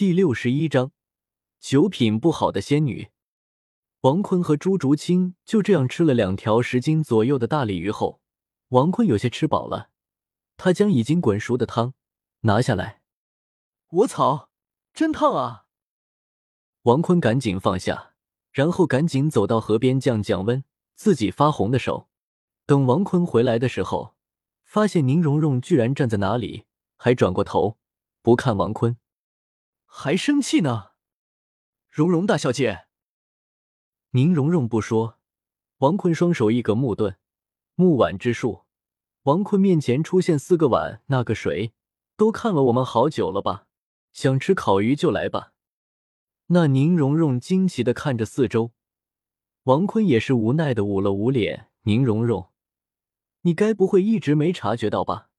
第六十一章，酒品不好的仙女。王坤和朱竹清就这样吃了两条十斤左右的大鲤鱼后，王坤有些吃饱了，他将已经滚熟的汤拿下来。我操，真烫啊！王坤赶紧放下，然后赶紧走到河边降降温自己发红的手。等王坤回来的时候，发现宁荣荣居然站在那里，还转过头不看王坤。还生气呢，蓉蓉大小姐。宁荣荣不说，王坤双手一格木盾，木碗之术。王坤面前出现四个碗，那个谁都看了我们好久了吧？想吃烤鱼就来吧。那宁荣荣惊奇的看着四周，王坤也是无奈的捂了捂脸。宁荣荣，你该不会一直没察觉到吧？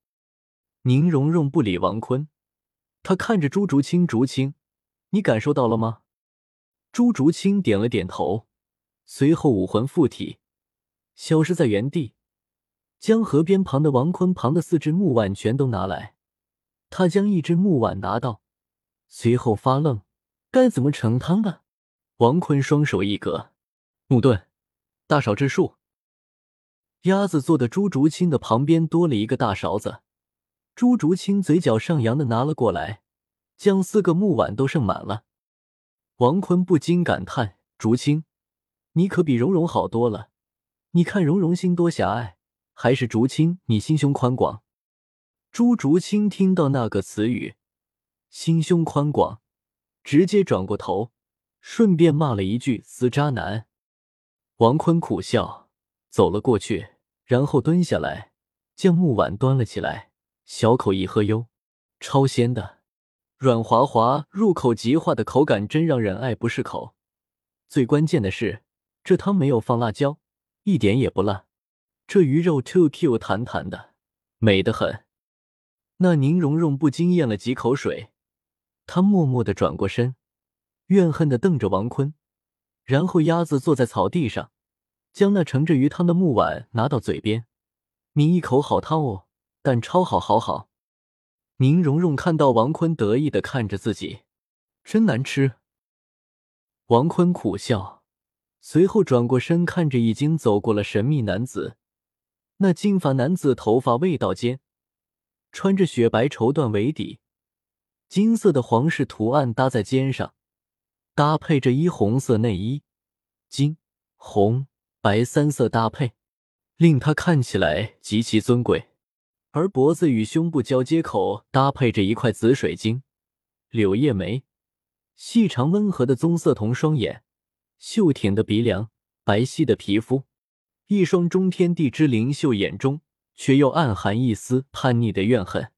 宁荣荣不理王坤。他看着朱竹清，竹清，你感受到了吗？朱竹清点了点头，随后武魂附体，消失在原地，将河边旁的王坤旁的四只木碗全都拿来。他将一只木碗拿到，随后发愣，该怎么盛汤呢？王坤双手一格，木盾，大勺之术。鸭子坐的朱竹清的旁边多了一个大勺子。朱竹清嘴角上扬的拿了过来，将四个木碗都盛满了。王坤不禁感叹：“竹清，你可比蓉蓉好多了。你看蓉蓉心多狭隘，还是竹清你心胸宽广？”朱竹清听到那个词语“心胸宽广”，直接转过头，顺便骂了一句“死渣男”。王坤苦笑，走了过去，然后蹲下来，将木碗端了起来。小口一喝，哟，超鲜的，软滑滑，入口即化的口感真让人爱不释口。最关键的是，这汤没有放辣椒，一点也不辣。这鱼肉 Q Q 弹弹的，美得很。那宁荣荣不禁咽了几口水，她默默的转过身，怨恨的瞪着王坤，然后鸭子坐在草地上，将那盛着鱼汤的木碗拿到嘴边，抿一口，好汤哦。但超好，好好。宁荣荣看到王坤得意的看着自己，真难吃。王坤苦笑，随后转过身看着已经走过了神秘男子。那金发男子头发未到肩，穿着雪白绸缎为底，金色的皇室图案搭在肩上，搭配着一红色内衣，金、红、白三色搭配，令他看起来极其尊贵。而脖子与胸部交接口搭配着一块紫水晶，柳叶眉，细长温和的棕色瞳双眼，秀挺的鼻梁，白皙的皮肤，一双中天地之灵秀眼中却又暗含一丝叛逆的怨恨，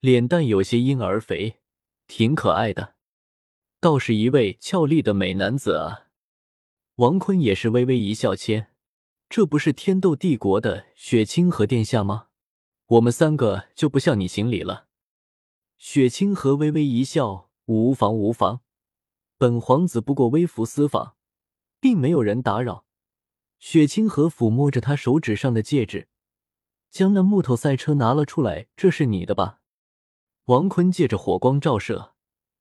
脸蛋有些婴儿肥，挺可爱的，倒是一位俏丽的美男子啊！王坤也是微微一笑，谦，这不是天斗帝国的雪清河殿下吗？我们三个就不向你行礼了。雪清河微微一笑：“无妨，无妨。本皇子不过微服私访，并没有人打扰。”雪清河抚摸着他手指上的戒指，将那木头赛车拿了出来：“这是你的吧？”王坤借着火光照射，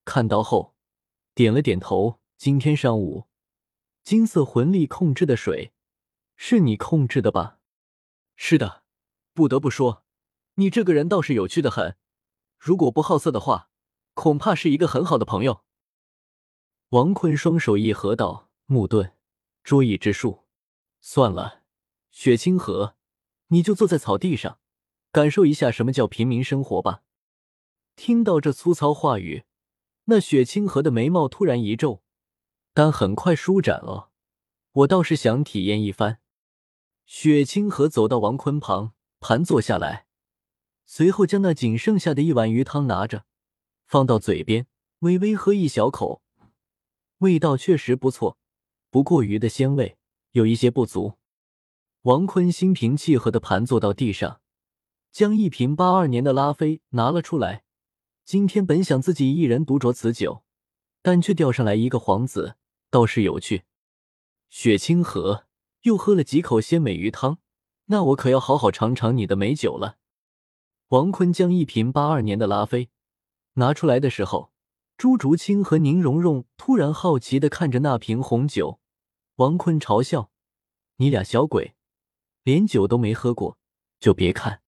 看到后点了点头：“今天上午，金色魂力控制的水，是你控制的吧？”“是的，不得不说。”你这个人倒是有趣的很，如果不好色的话，恐怕是一个很好的朋友。王坤双手一合道：“木盾，桌椅之术，算了，雪清河，你就坐在草地上，感受一下什么叫平民生活吧。”听到这粗糙话语，那雪清河的眉毛突然一皱，但很快舒展了。我倒是想体验一番。雪清河走到王坤旁，盘坐下来。随后将那仅剩下的一碗鱼汤拿着，放到嘴边，微微喝一小口，味道确实不错，不过鱼的鲜味有一些不足。王坤心平气和的盘坐到地上，将一瓶八二年的拉菲拿了出来。今天本想自己一人独酌此酒，但却钓上来一个皇子，倒是有趣。雪清河又喝了几口鲜美鱼汤，那我可要好好尝尝你的美酒了。王坤将一瓶八二年的拉菲拿出来的时候，朱竹清和宁荣荣突然好奇的看着那瓶红酒，王坤嘲笑：“你俩小鬼，连酒都没喝过，就别看。”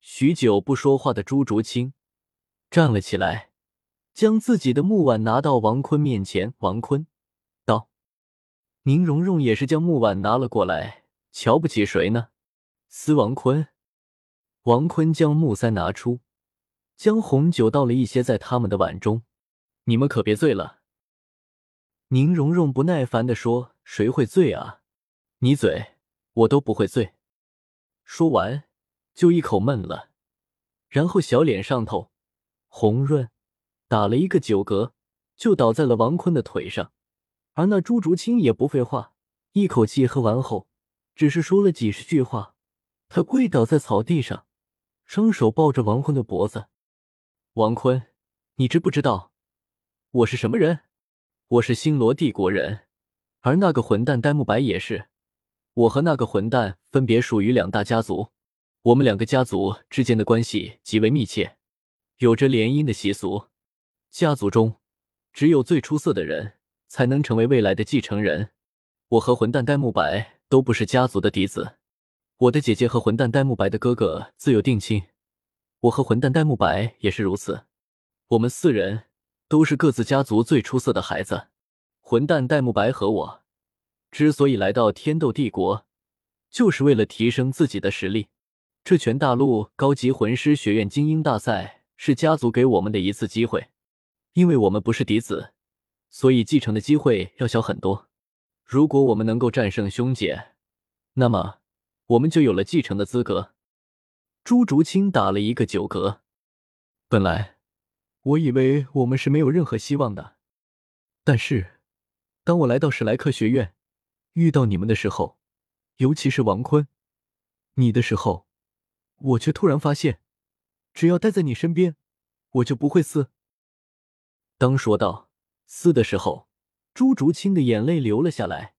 许久不说话的朱竹清站了起来，将自己的木碗拿到王坤面前。王坤道：“宁荣荣也是将木碗拿了过来，瞧不起谁呢？”司王坤。王坤将木塞拿出，将红酒倒了一些在他们的碗中。你们可别醉了。宁荣荣不耐烦的说：“谁会醉啊？你嘴，我都不会醉。”说完就一口闷了，然后小脸上头红润，打了一个酒嗝，就倒在了王坤的腿上。而那朱竹清也不废话，一口气喝完后，只是说了几十句话，他跪倒在草地上。双手抱着王坤的脖子，王坤，你知不知道我是什么人？我是星罗帝国人，而那个混蛋呆木白也是。我和那个混蛋分别属于两大家族，我们两个家族之间的关系极为密切，有着联姻的习俗。家族中只有最出色的人才能成为未来的继承人。我和混蛋呆木白都不是家族的嫡子。我的姐姐和混蛋戴沐白的哥哥自有定亲，我和混蛋戴沐白也是如此。我们四人都是各自家族最出色的孩子。混蛋戴沐白和我之所以来到天斗帝国，就是为了提升自己的实力。这全大陆高级魂师学院精英大赛是家族给我们的一次机会，因为我们不是嫡子，所以继承的机会要小很多。如果我们能够战胜兄姐，那么。我们就有了继承的资格。朱竹清打了一个酒嗝。本来我以为我们是没有任何希望的，但是当我来到史莱克学院，遇到你们的时候，尤其是王坤，你的时候，我却突然发现，只要待在你身边，我就不会死。当说到死的时候，朱竹清的眼泪流了下来。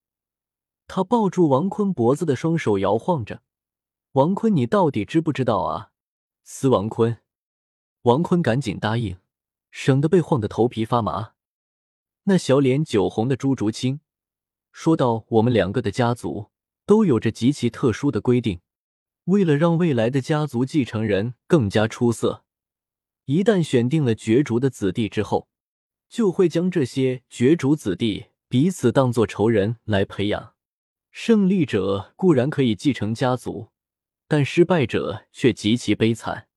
他抱住王坤脖子的双手摇晃着，王坤，你到底知不知道啊？司王坤，王坤赶紧答应，省得被晃得头皮发麻。那小脸酒红的朱竹清说道：“我们两个的家族都有着极其特殊的规定，为了让未来的家族继承人更加出色，一旦选定了角逐的子弟之后，就会将这些角逐子弟彼此当做仇人来培养。”胜利者固然可以继承家族，但失败者却极其悲惨。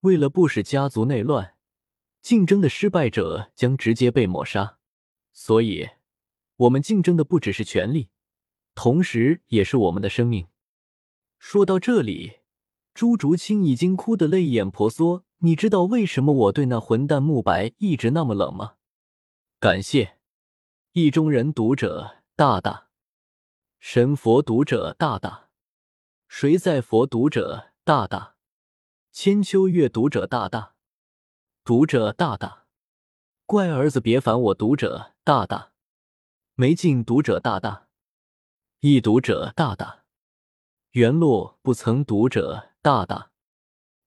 为了不使家族内乱，竞争的失败者将直接被抹杀。所以，我们竞争的不只是权力，同时也是我们的生命。说到这里，朱竹清已经哭得泪眼婆娑。你知道为什么我对那混蛋慕白一直那么冷吗？感谢意中人读者大大。神佛读者大大，谁在佛读者大大，千秋月读者大大，读者大大，乖儿子别烦我读者大大，没劲读者大大，一读者大大，原落不曾读者大大，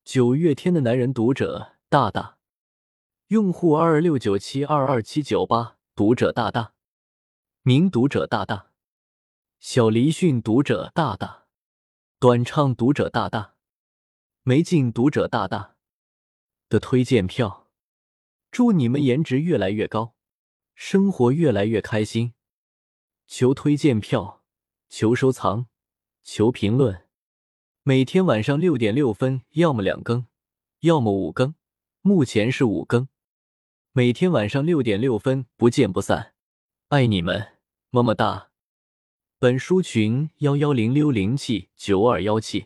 九月天的男人读者大大，用户二二六九七二二七九八读者大大，名读者大大。小离训读者大大，短唱读者大大，没进读者大大的推荐票，祝你们颜值越来越高，生活越来越开心。求推荐票，求收藏，求评论。每天晚上六点六分，要么两更，要么五更。目前是五更。每天晚上六点六分，不见不散。爱你们，么么哒。本书群幺幺零六零七九二幺七。